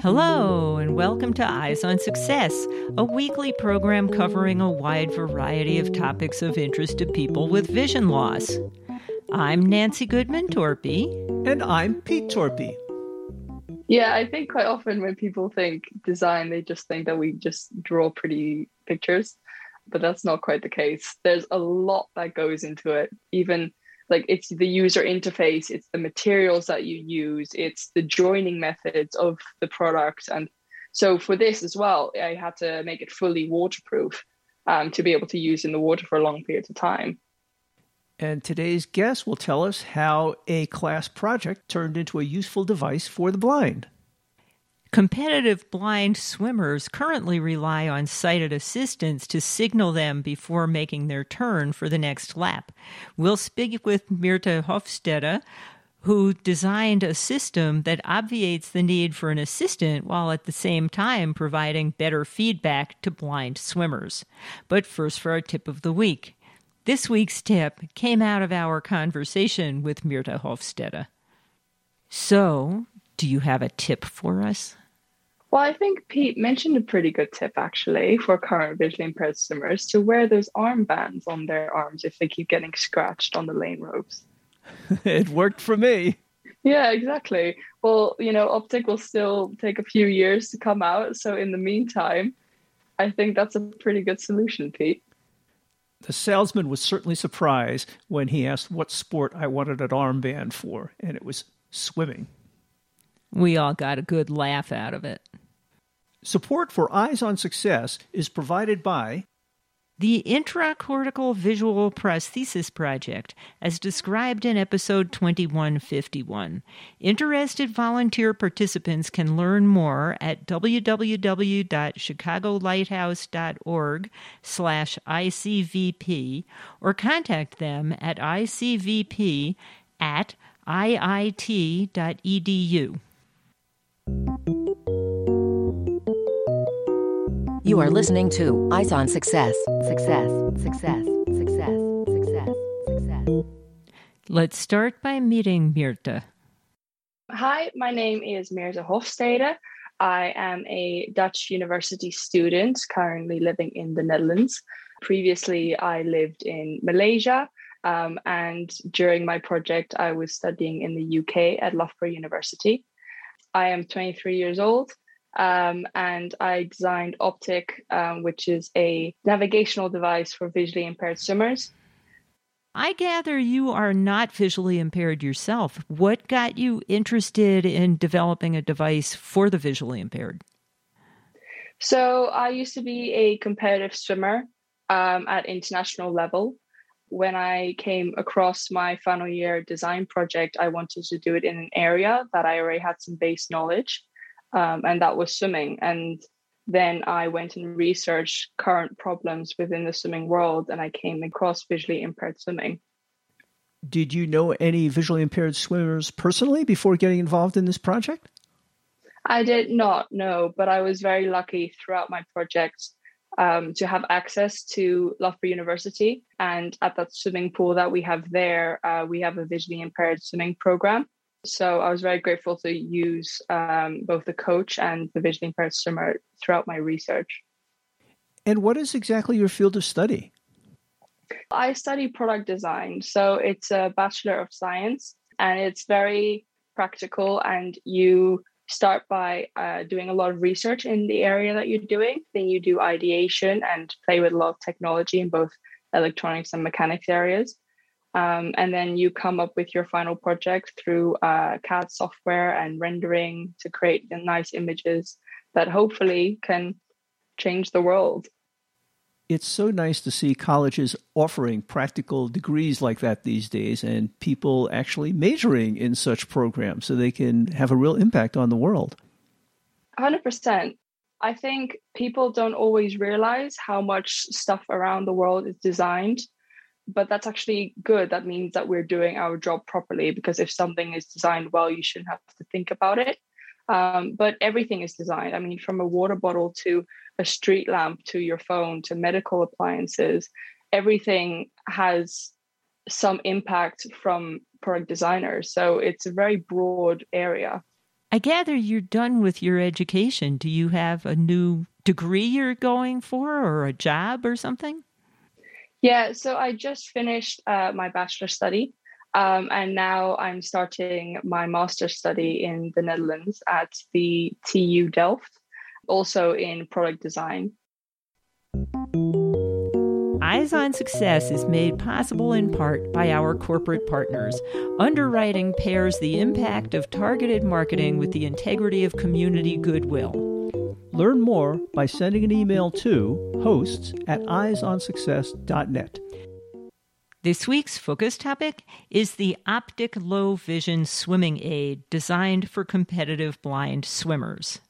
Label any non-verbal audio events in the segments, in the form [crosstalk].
Hello, and welcome to Eyes on Success, a weekly program covering a wide variety of topics of interest to people with vision loss. I'm Nancy Goodman Torpy. And I'm Pete Torpy. Yeah, I think quite often when people think design, they just think that we just draw pretty pictures, but that's not quite the case. There's a lot that goes into it, even like it's the user interface it's the materials that you use it's the joining methods of the product. And so for this as well i had to make it fully waterproof um, to be able to use in the water for long periods of time. And today's guest will tell us how a class project turned into a useful device for the blind Competitive blind swimmers currently rely on sighted assistants to signal them before making their turn for the next lap. We'll speak with Mirthe Hofstede, who designed a system that obviates the need for an assistant while at the same time providing better feedback to blind swimmers. But first, for our tip of the week. This week's tip came out of our conversation with Mirthe Hofstede. So, do you have a tip for us? Well, I think Pete mentioned a pretty good tip actually for current visually impaired swimmers to wear those armbands on their arms if they keep getting scratched on the lane ropes. [laughs] it worked for me. Yeah, exactly. Well, you know, Optic will still take a few years to come out. So, in the meantime, I think that's a pretty good solution, Pete. The salesman was certainly surprised when he asked what sport I wanted an armband for, and it was swimming. We all got a good laugh out of it. Support for Eyes on Success is provided by the Intracortical Visual Prosthesis Project, as described in episode 2151. Interested volunteer participants can learn more at www.chicagolighthouse.org slash ICVP or contact them at icvp at iit.edu. You are listening to Eyes on Success. Success, success, success, success, success. Let's start by meeting Mirthe. Hi, my name is Mirthe Hofstede. I am a Dutch university student currently living in the Netherlands. Previously, I lived in Malaysia, um, and during my project, I was studying in the UK at Loughborough University. I am 23 years old um, and I designed Optic, um, which is a navigational device for visually impaired swimmers. I gather you are not visually impaired yourself. What got you interested in developing a device for the visually impaired? So, I used to be a competitive swimmer um, at international level. When I came across my final year design project, I wanted to do it in an area that I already had some base knowledge um, and that was swimming. And then I went and researched current problems within the swimming world, and I came across visually impaired swimming. Did you know any visually impaired swimmers personally before getting involved in this project? I did not know, but I was very lucky throughout my project um, to have access to Loughborough University. And at that swimming pool that we have there, uh, we have a visually impaired swimming program. So I was very grateful to use um, both the coach and the visually impaired swimmer throughout my research. And what is exactly your field of study? I study product design. So it's a Bachelor of Science and it's very practical. And you start by uh, doing a lot of research in the area that you're doing. Then you do ideation and play with a lot of technology in both electronics and mechanics areas. Um, and then you come up with your final project through uh, CAD software and rendering to create the nice images that hopefully can change the world. It's so nice to see colleges offering practical degrees like that these days and people actually majoring in such programs so they can have a real impact on the world. 100%. I think people don't always realize how much stuff around the world is designed but that's actually good. That means that we're doing our job properly because if something is designed well, you shouldn't have to think about it. Um, but everything is designed. I mean, from a water bottle to a street lamp to your phone to medical appliances, everything has some impact from product designers. So it's a very broad area. I gather you're done with your education. Do you have a new degree you're going for or a job or something? Yeah, so I just finished uh, my bachelor study. Um, and now I'm starting my master's study in the Netherlands at the TU Delft, also in product design. Eyes on Success is made possible in part by our corporate partners. Underwriting pairs the impact of targeted marketing with the integrity of community goodwill. Learn more by sending an email to hosts at eyesonsuccess.net. This week's focus topic is the Optic Low Vision Swimming Aid designed for competitive blind swimmers.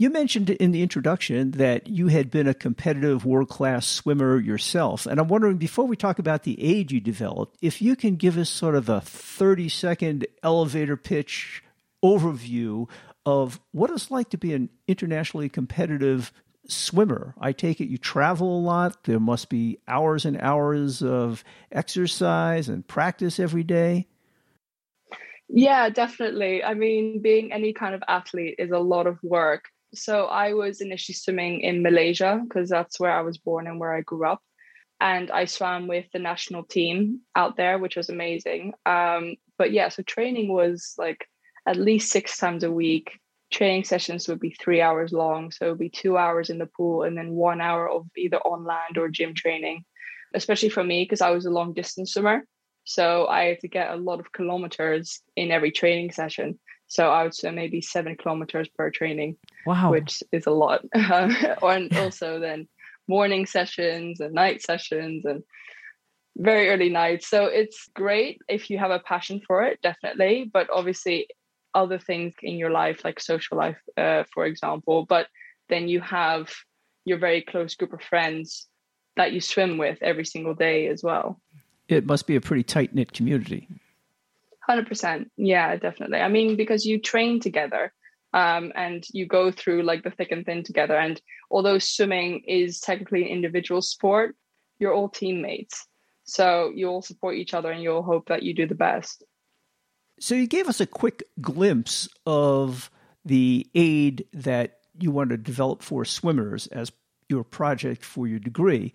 You mentioned in the introduction that you had been a competitive world class swimmer yourself. And I'm wondering, before we talk about the aid you developed, if you can give us sort of a 30 second elevator pitch overview of what it's like to be an internationally competitive swimmer. I take it you travel a lot. There must be hours and hours of exercise and practice every day. Yeah, definitely. I mean, being any kind of athlete is a lot of work. So I was initially swimming in Malaysia because that's where I was born and where I grew up. And I swam with the national team out there, which was amazing. Um, but yeah, so training was like at least six times a week. Training sessions would be three hours long. So it would be two hours in the pool and then one hour of either on land or gym training, especially for me, because I was a long distance swimmer. So I had to get a lot of kilometers in every training session. So I would say maybe seven kilometers per training. Wow. Which is a lot. [laughs] and [laughs] also then morning sessions and night sessions and very early nights. So it's great if you have a passion for it, definitely. But obviously, other things in your life, like social life, uh, for example. But then you have your very close group of friends that you swim with every single day as well. It must be a pretty tight knit community. 100% yeah definitely. I mean because you train together um, and you go through like the thick and thin together and although swimming is technically an individual sport you're all teammates. So you all support each other and you'll hope that you do the best. So you gave us a quick glimpse of the aid that you want to develop for swimmers as your project for your degree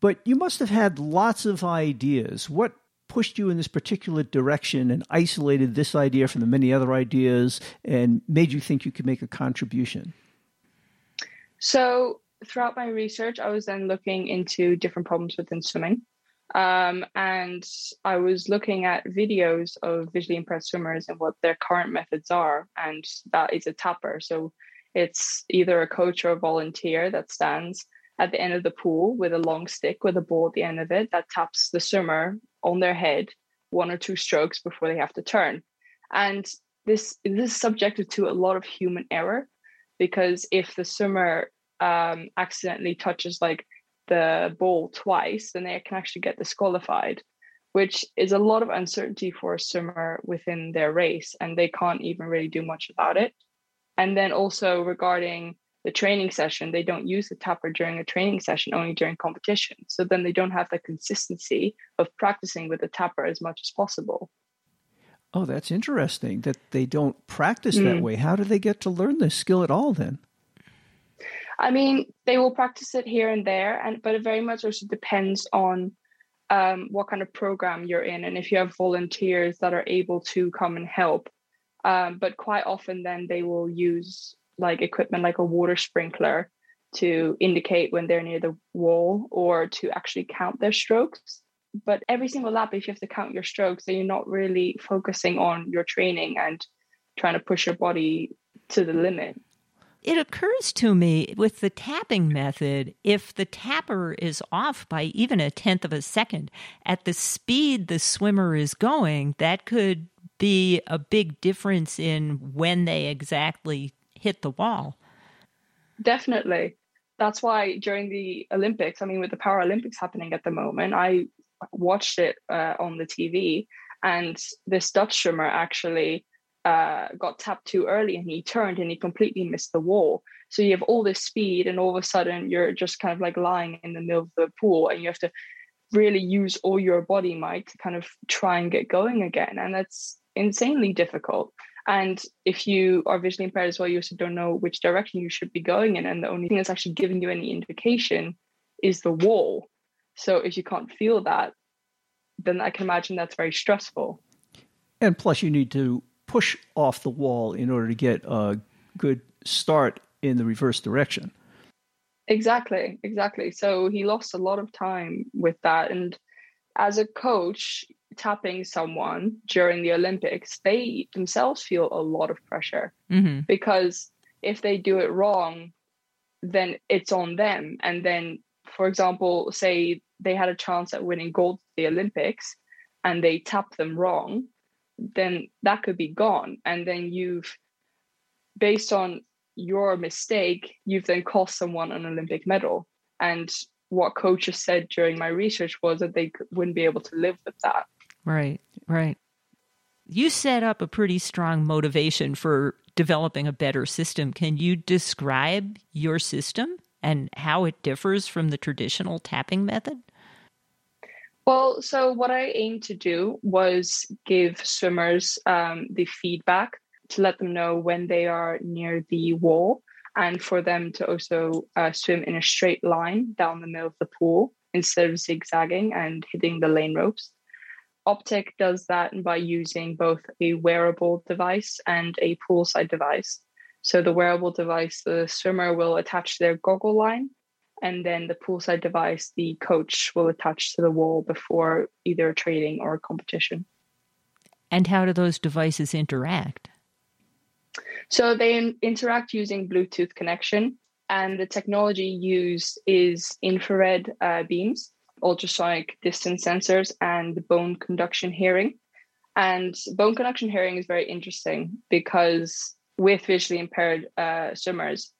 but you must have had lots of ideas. What pushed you in this particular direction and isolated this idea from the many other ideas and made you think you could make a contribution? So, throughout my research, I was then looking into different problems within swimming. Um, and I was looking at videos of visually impaired swimmers and what their current methods are. And that is a tapper. So, it's either a coach or a volunteer that stands at the end of the pool with a long stick with a ball at the end of it that taps the swimmer on their head one or two strokes before they have to turn. And this, this is subjected to a lot of human error because if the swimmer um, accidentally touches like the ball twice, then they can actually get disqualified, which is a lot of uncertainty for a swimmer within their race, and they can't even really do much about it. And then also regarding the training session, they don't use the tapper during a training session, only during competition. So then they don't have the consistency of practicing with the tapper as much as possible. Oh, that's interesting that they don't practice mm. that way. How do they get to learn this skill at all then? I mean, they will practice it here and there, and but it very much also depends on um, what kind of program you're in and if you have volunteers that are able to come and help. Um, but quite often, then they will use like equipment like a water sprinkler to indicate when they're near the wall or to actually count their strokes. But every single lap, if you have to count your strokes, then you're not really focusing on your training and trying to push your body to the limit. It occurs to me with the tapping method, if the tapper is off by even a tenth of a second at the speed the swimmer is going, that could be a big difference in when they exactly hit the wall. Definitely. That's why during the Olympics, I mean, with the Paralympics happening at the moment, I watched it uh, on the TV, and this Dutch swimmer actually uh, got tapped too early and he turned and he completely missed the wall. So you have all this speed, and all of a sudden you're just kind of like lying in the middle of the pool, and you have to really use all your body might to kind of try and get going again. And that's insanely difficult. And if you are visually impaired as well, you also don't know which direction you should be going in. And the only thing that's actually giving you any indication is the wall. So if you can't feel that, then I can imagine that's very stressful. And plus, you need to push off the wall in order to get a good start in the reverse direction. Exactly, exactly. So he lost a lot of time with that. And as a coach, tapping someone during the Olympics, they themselves feel a lot of pressure mm-hmm. because if they do it wrong, then it's on them. And then, for example, say they had a chance at winning gold at the Olympics and they tap them wrong, then that could be gone. And then you've, based on your mistake, you've then cost someone an Olympic medal. And what coaches said during my research was that they wouldn't be able to live with that. Right, right. You set up a pretty strong motivation for developing a better system. Can you describe your system and how it differs from the traditional tapping method? Well, so what I aimed to do was give swimmers um, the feedback to let them know when they are near the wall and for them to also uh, swim in a straight line down the middle of the pool instead of zigzagging and hitting the lane ropes. Optic does that by using both a wearable device and a poolside device. So the wearable device, the swimmer will attach their goggle line and then the poolside device the coach will attach to the wall before either training or competition. And how do those devices interact? So they interact using Bluetooth connection, and the technology used is infrared uh, beams, ultrasonic distance sensors, and bone conduction hearing. And bone conduction hearing is very interesting because with visually impaired uh, swimmers,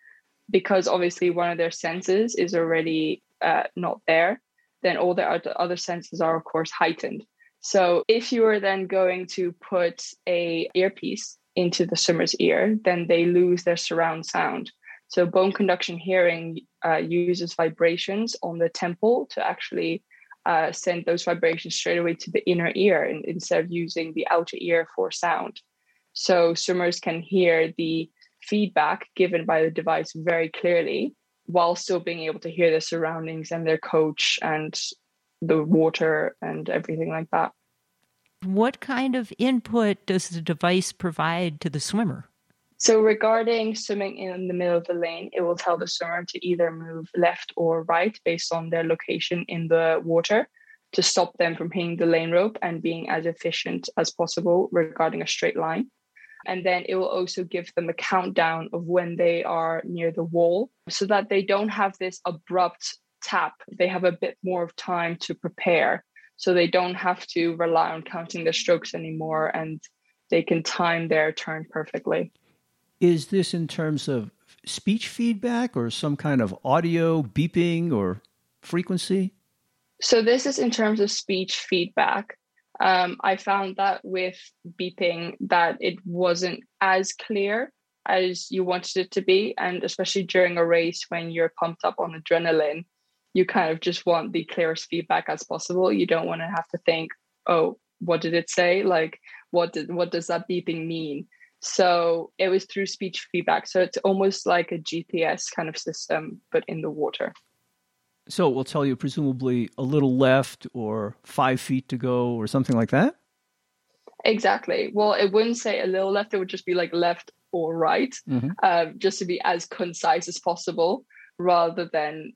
because obviously one of their senses is already uh, not there, then all their other senses are of course heightened. So if you are then going to put a earpiece into the swimmer's ear, then they lose their surround sound. So bone conduction hearing uh, uses vibrations on the temple to actually uh, send those vibrations straight away to the inner ear instead of using the outer ear for sound. So swimmers can hear the feedback given by the device very clearly while still being able to hear their surroundings and their coach and the water and everything like that. What kind of input does the device provide to the swimmer? So, regarding swimming in the middle of the lane, it will tell the swimmer to either move left or right based on their location in the water to stop them from hitting the lane rope and being as efficient as possible regarding a straight line. And then it will also give them a countdown of when they are near the wall so that they don't have this abrupt tap. They have a bit more of time to prepare. So they don't have to rely on counting their strokes anymore and they can time their turn perfectly. Is this in terms of speech feedback or some kind of audio beeping or frequency? So, this is in terms of speech feedback um, I found that with beeping that it wasn't as clear as you wanted it to be, and especially during a race when you're pumped up on adrenaline, you kind of just want the clearest feedback as possible. You don't want to have to think, oh, what did it say? Like, what did what does that beeping mean? So it was through speech feedback. So it's almost like a GPS kind of system, but in the water. So it will tell you presumably a little left or five feet to go or something like that? Exactly. Well, it wouldn't say a little left, it would just be like left or right, mm-hmm. um, just to be as concise as possible rather than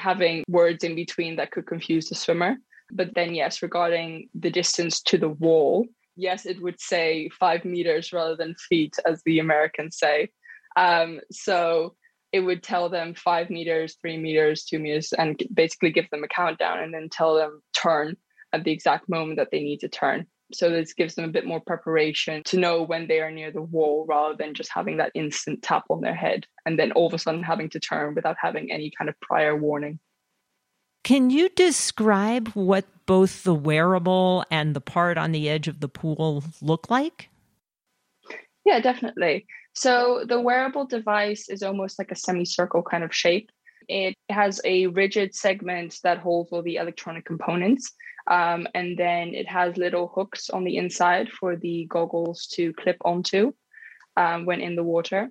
having words in between that could confuse the swimmer. But then, yes, regarding the distance to the wall, yes, it would say five meters rather than feet, as the Americans say. Um, so it would tell them five meters, three meters, two meters, and basically give them a countdown and then tell them turn at the exact moment that they need to turn. So this gives them a bit more preparation to know when they are near the wall rather than just having that instant tap on their head and then all of a sudden having to turn without having any kind of prior warning. Can you describe what both the wearable and the part on the edge of the pool look like? Yeah, definitely. So the wearable device is almost like a semicircle kind of shape. It has a rigid segment that holds all the electronic components. Um, and then it has little hooks on the inside for the goggles to clip onto. um, when in the water.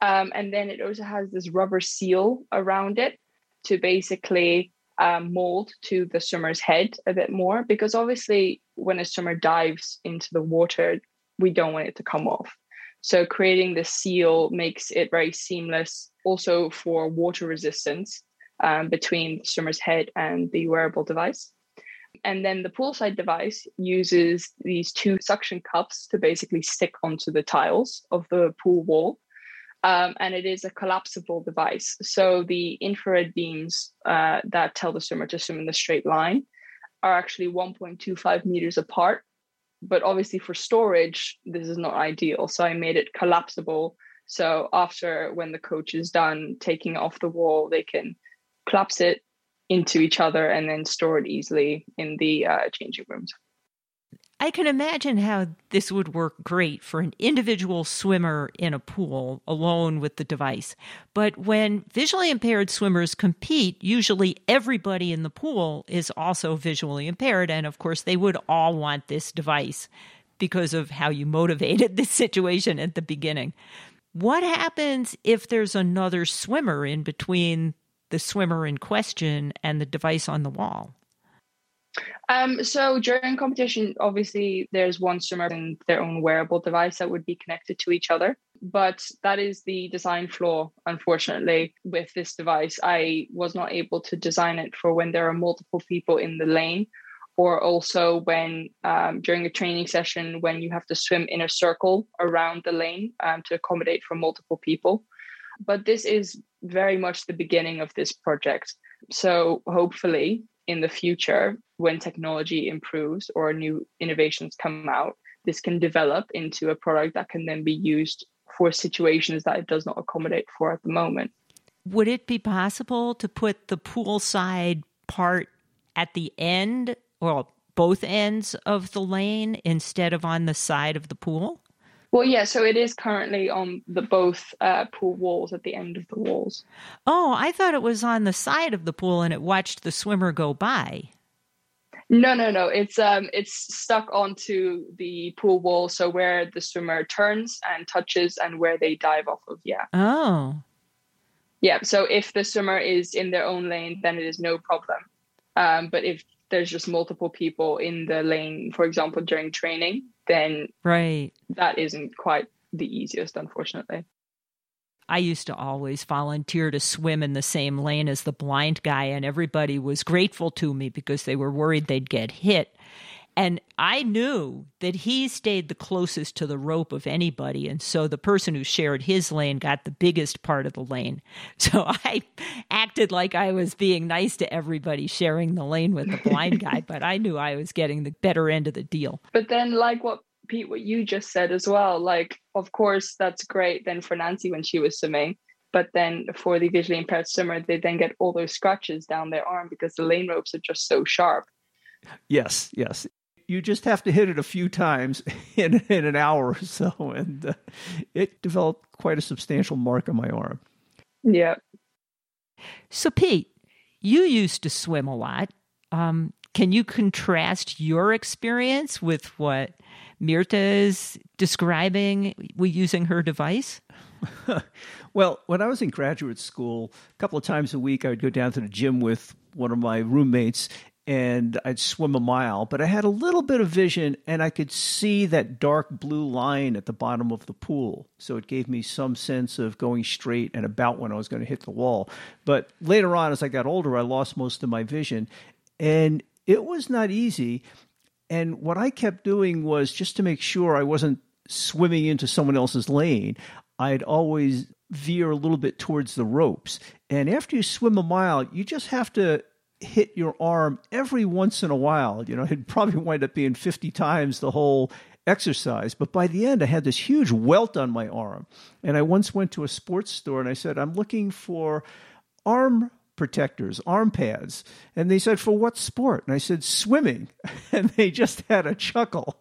Um, and then it also has this rubber seal around it to basically um, mold to the swimmer's head a bit more because obviously when a swimmer dives into the water we don't want it to come off so creating the seal makes it very seamless also for water resistance um, between the swimmer's head and the wearable device and then the poolside device uses these two suction cups to basically stick onto the tiles of the pool wall um, and it is a collapsible device. So the infrared beams uh, that tell the swimmer to swim in the straight line are actually 1.25 meters apart. But obviously, for storage, this is not ideal. So I made it collapsible. So after when the coach is done taking off the wall, they can collapse it into each other and then store it easily in the uh, changing rooms. I can imagine how this would work great for an individual swimmer in a pool alone with the device. But when visually impaired swimmers compete, usually everybody in the pool is also visually impaired. And of course, they would all want this device because of how you motivated [laughs] this situation at the beginning. What happens if there's another swimmer in between the swimmer in question and the device on the wall? Um, so during competition, obviously there's one swimmer and their own wearable device that would be connected to each other. But that is the design flaw, unfortunately, with this device. I was not able to design it for when there are multiple people in the lane, or also when um, during a training session when you have to swim in a circle around the lane um, to accommodate for multiple people. But this is very much the beginning of this project. So hopefully in the future, when technology improves or new innovations come out, this can develop into a product that can then be used for situations that it does not accommodate for at the moment. Would it be possible to put the poolside part at the end or both ends of the lane instead of on the side of the pool? Well, yeah, so it is currently on the both uh, pool walls at the end of the walls. Oh, I thought it was on the side of the pool and it watched the swimmer go by. No, no, no. It's um it's stuck onto the pool wall, so where the swimmer turns and touches and where they dive off of, yeah. Oh. Yeah, so if the swimmer is in their own lane, then it is no problem. Um, but if there's just multiple people in the lane, for example, during training, then right that isn't quite the easiest, unfortunately. I used to always volunteer to swim in the same lane as the blind guy, and everybody was grateful to me because they were worried they'd get hit. And I knew that he stayed the closest to the rope of anybody. And so the person who shared his lane got the biggest part of the lane. [laughs] So I acted like I was being nice to everybody sharing the lane with the blind guy, [laughs] but I knew I was getting the better end of the deal. But then, like what Pete, what you just said as well, like, of course, that's great then for Nancy when she was swimming. But then for the visually impaired swimmer, they then get all those scratches down their arm because the lane ropes are just so sharp. Yes, yes you just have to hit it a few times [laughs] in, in an hour or so. And uh, it developed quite a substantial mark on my arm. Yeah. So, Pete, you used to swim a lot. Um, can you contrast your experience with what Mirthe is describing using her device? [laughs] well, when I was in graduate school, a couple of times a week, I would go down to the gym with one of my roommates, and I'd swim a mile, but I had a little bit of vision and I could see that dark blue line at the bottom of the pool. So it gave me some sense of going straight and about when I was going to hit the wall. But later on, as I got older, I lost most of my vision and it was not easy. And what I kept doing was just to make sure I wasn't swimming into someone else's lane, I'd always veer a little bit towards the ropes. And after you swim a mile, you just have to hit your arm every once in a while. You know, [laughs] it'd probably wind up being 50 times the whole exercise. But by the end, I had this huge welt on my arm. And I once went to a sports store and I said, I'm looking for arm protectors, arm pads. And they said, For what sport? And I said, Swimming. [laughs] And they just had a chuckle.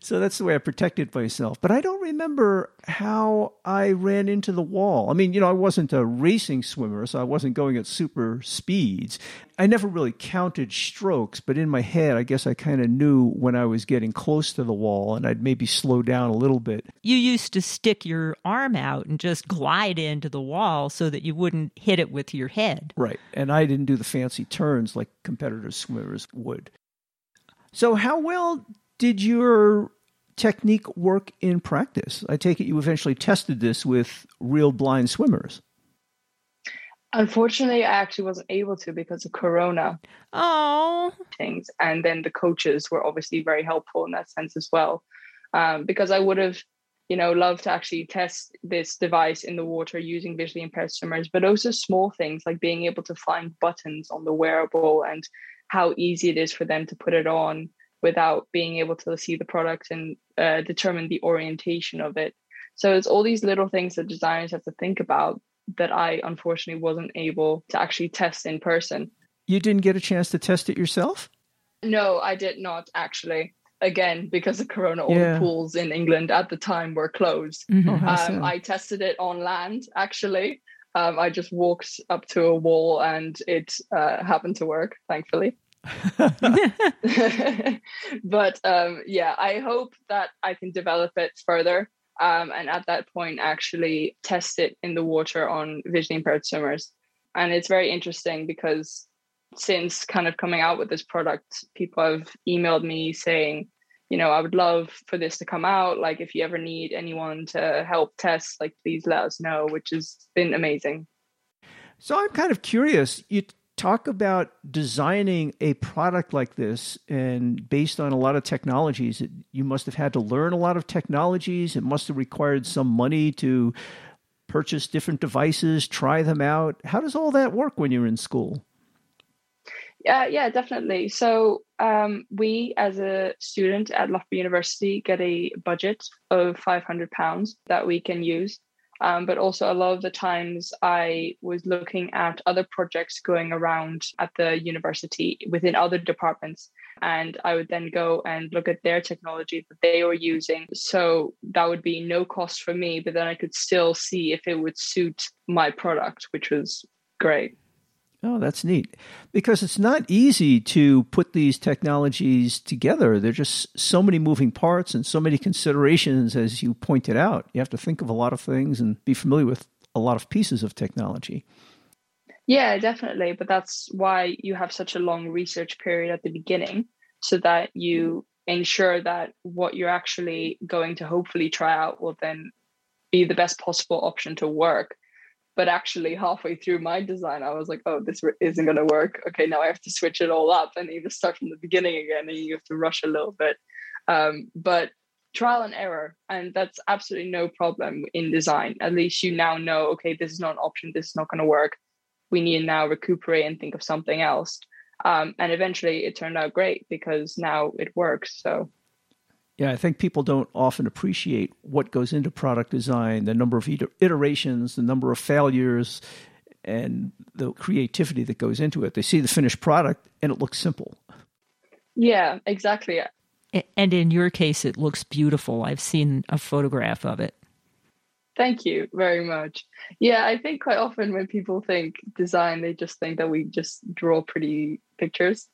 So that's the way I protected myself. But I don't remember how I ran into the wall. I mean, you know, I wasn't a racing swimmer, so I wasn't going at super speeds. I never really counted strokes, but in my head, I guess I kind of knew when I was getting close to the wall and I'd maybe slow down a little bit. You used to stick your arm out and just glide into the wall so that you wouldn't hit it with your head. Right. And I didn't do the fancy turns like competitive swimmers would. So, how well did your technique work in practice? I take it you eventually tested this with real blind swimmers. Unfortunately, I actually wasn't able to because of Corona. Oh. Things. And then the coaches were obviously very helpful in that sense as well. Um, because I would have, you know, loved to actually test this device in the water using visually impaired swimmers, but also small things like being able to find buttons on the wearable and how easy it is for them to put it on without being able to see the product and uh, determine the orientation of it. So it's all these little things that designers have to think about that I unfortunately wasn't able to actually test in person. You didn't get a chance to test it yourself? No, I did not actually. Again, because of Corona, all yeah. the pools in England at the time were closed. Mm-hmm. Oh, um, I tested it on land actually. Um, I just walked up to a wall and it uh, happened to work, thankfully. [laughs] [laughs] but um, yeah, I hope that I can develop it further um, and at that point actually test it in the water on visually impaired swimmers. And it's very interesting because since kind of coming out with this product, people have emailed me saying, you know, I would love for this to come out. Like, if you ever need anyone to help test, like, please let us know, which has been amazing. So I'm kind of curious. You talk about designing a product like this and based on a lot of technologies you must have had to learn a lot of technologies. It must have required some money to purchase different devices try them out. How does all that work when you're in school? Yeah yeah definitely. So um, we as a student at loughborough university get a budget of 500 pounds that we can use um, but also, a lot of the times I was looking at other projects going around at the university within other departments. And I would then go and look at their technology that they were using. So that would be no cost for me, but then I could still see if it would suit my product, which was great. Oh, that's neat. Because it's not easy to put these technologies together. There are just so many moving parts and so many considerations, as you pointed out. You have to think of a lot of things and be familiar with a lot of pieces of technology. Yeah, definitely. But that's why you have such a long research period at the beginning so that you ensure that what you're actually going to hopefully try out will then be the best possible option to work but actually, halfway through my design, I was like, oh, this isn't going to work. Okay, now I have to switch it all up and either start from the beginning again and you have to rush a little bit. Um, but trial and error, and that's absolutely no problem in design. At least you now know, okay, this is not an option, this is not going to work. We need to now recuperate and think of something else. Um, and eventually it turned out great because now it works. So yeah, I think people don't often appreciate what goes into product design, the number of iterations, the number of failures, and the creativity that goes into it. They see the finished product and it looks simple. Yeah, exactly. And in your case, it looks beautiful. I've seen a photograph of it. Thank you very much. Yeah, I think quite often when people think design, they just think that we just draw pretty pictures.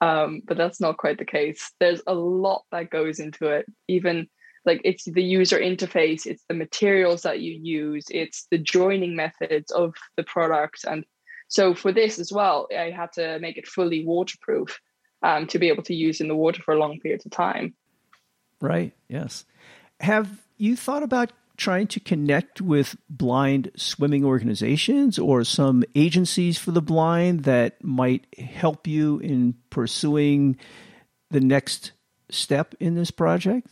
Um, but that's not quite the case. There's a lot that goes into it, even like it's the user interface, it's the materials that you use, it's the joining methods of the product. And so for this as well, I had to make it fully waterproof um, to be able to use in the water for a long periods of time. Right. Yes. Have you thought about trying to connect with blind swimming organizations or some agencies for the blind that might help you in pursuing the next step in this project?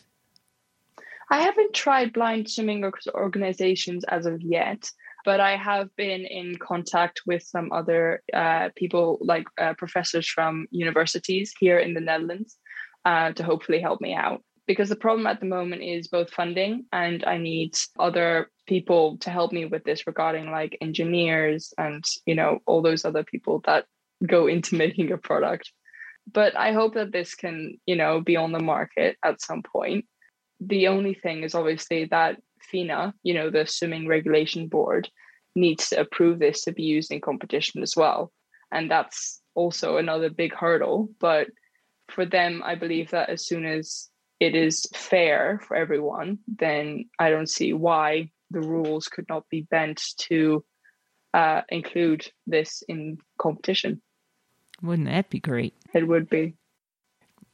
I haven't tried blind swimming organizations as of yet, but I have been in contact with some other uh, people, like uh, professors from universities here in the Netherlands, uh, to hopefully help me out because the problem at the moment is both funding and I need other people to help me with this regarding like engineers and you know all those other people that go into [laughs] making a product. But I hope that this can, you know, be on the market at some point. The only thing is obviously that FINA, you know, the swimming regulation board, needs to approve this to be used in competition as well. And that's also another big hurdle. But for them, I believe that as soon as it is fair for everyone, then I don't see why the rules could not be bent to uh, include this in competition. Wouldn't that be great? It would be.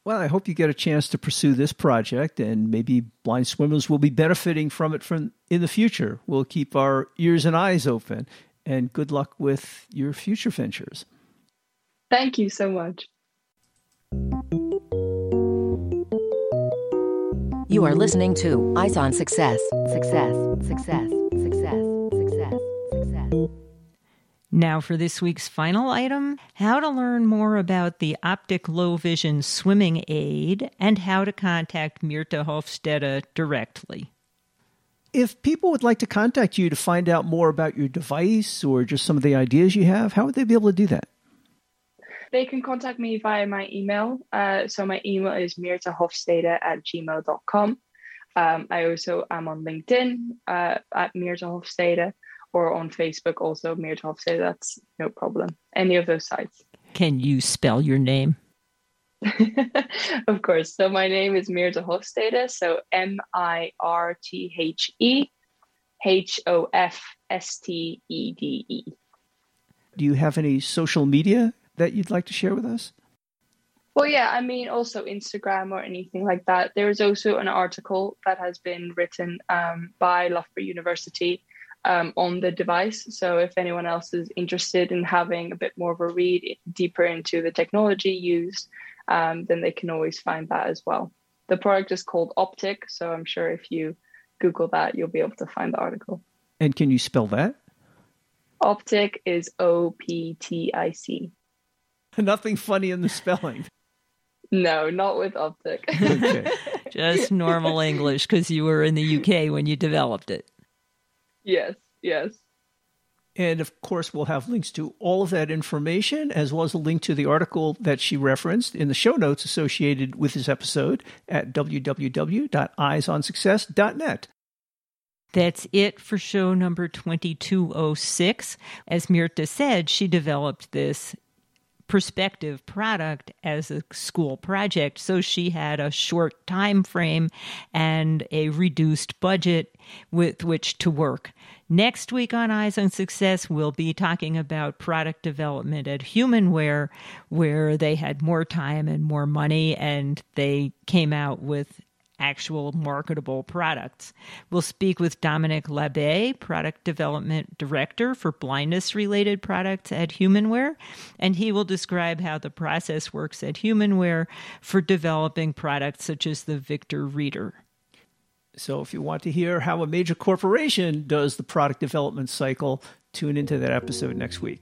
Well, I hope you get a chance to pursue this project, and maybe blind swimmers will be benefiting from it from in the future. We'll keep our ears and eyes open, and good luck with your future ventures. Thank you so much. You are listening to Eyes on Success. Success, success, success, success, success. Now, for this week's final item how to learn more about the Optic Low Vision Swimming Aid and how to contact Mirthe Hofstede directly. If people would like to contact you to find out more about your device or just some of the ideas you have, how would they be able to do that? They can contact me via my email. Uh, so my email is mirthehofstede at gmail.com. Um, I also am on LinkedIn uh, at Mirthe Hofstede or on Facebook also Mirthe Hofstede. That's no problem. Any of those sites. Can you spell your name? [laughs] of course. So my name is Mirthe Hofstede. So M I R T H E H O F S T E D E. Do you have any social media that you'd like to share with us? Well, yeah, I mean, also Instagram or anything like that. There is also an article that has been written um, by Loughborough University um, on the device. So, if anyone else is interested in having a bit more of a read deeper into the technology used, um, then they can always find that as well. The product is called Optic, so I'm sure if you Google that, you'll be able to find the article. And can you spell that? Optic is O P T I C. [laughs] Nothing funny in the spelling. No, not with Optic. [laughs] Okay. [laughs] Just normal English because you were in the UK when you developed it. yes, yes. And of course, we'll have links to all of that information, as well as a link to the article that she referenced in the show notes associated with this episode at www.eyesonsuccess.net. That's it for show number 2206. As Mirthe said, she developed this perspective product as a school project. So she had a short time frame and a reduced budget with which to work. Next week on eyes on success we'll be talking about product development at humanware where they had more time and more money and they came out with actual marketable products. We'll speak with Dominic Labbe, Product Development Director for blindness related products at Humanware, and he will describe how the process works at Humanware for developing products such as the Victor Reader. So, if you want to hear how a major corporation does the product development cycle, tune into that episode next week.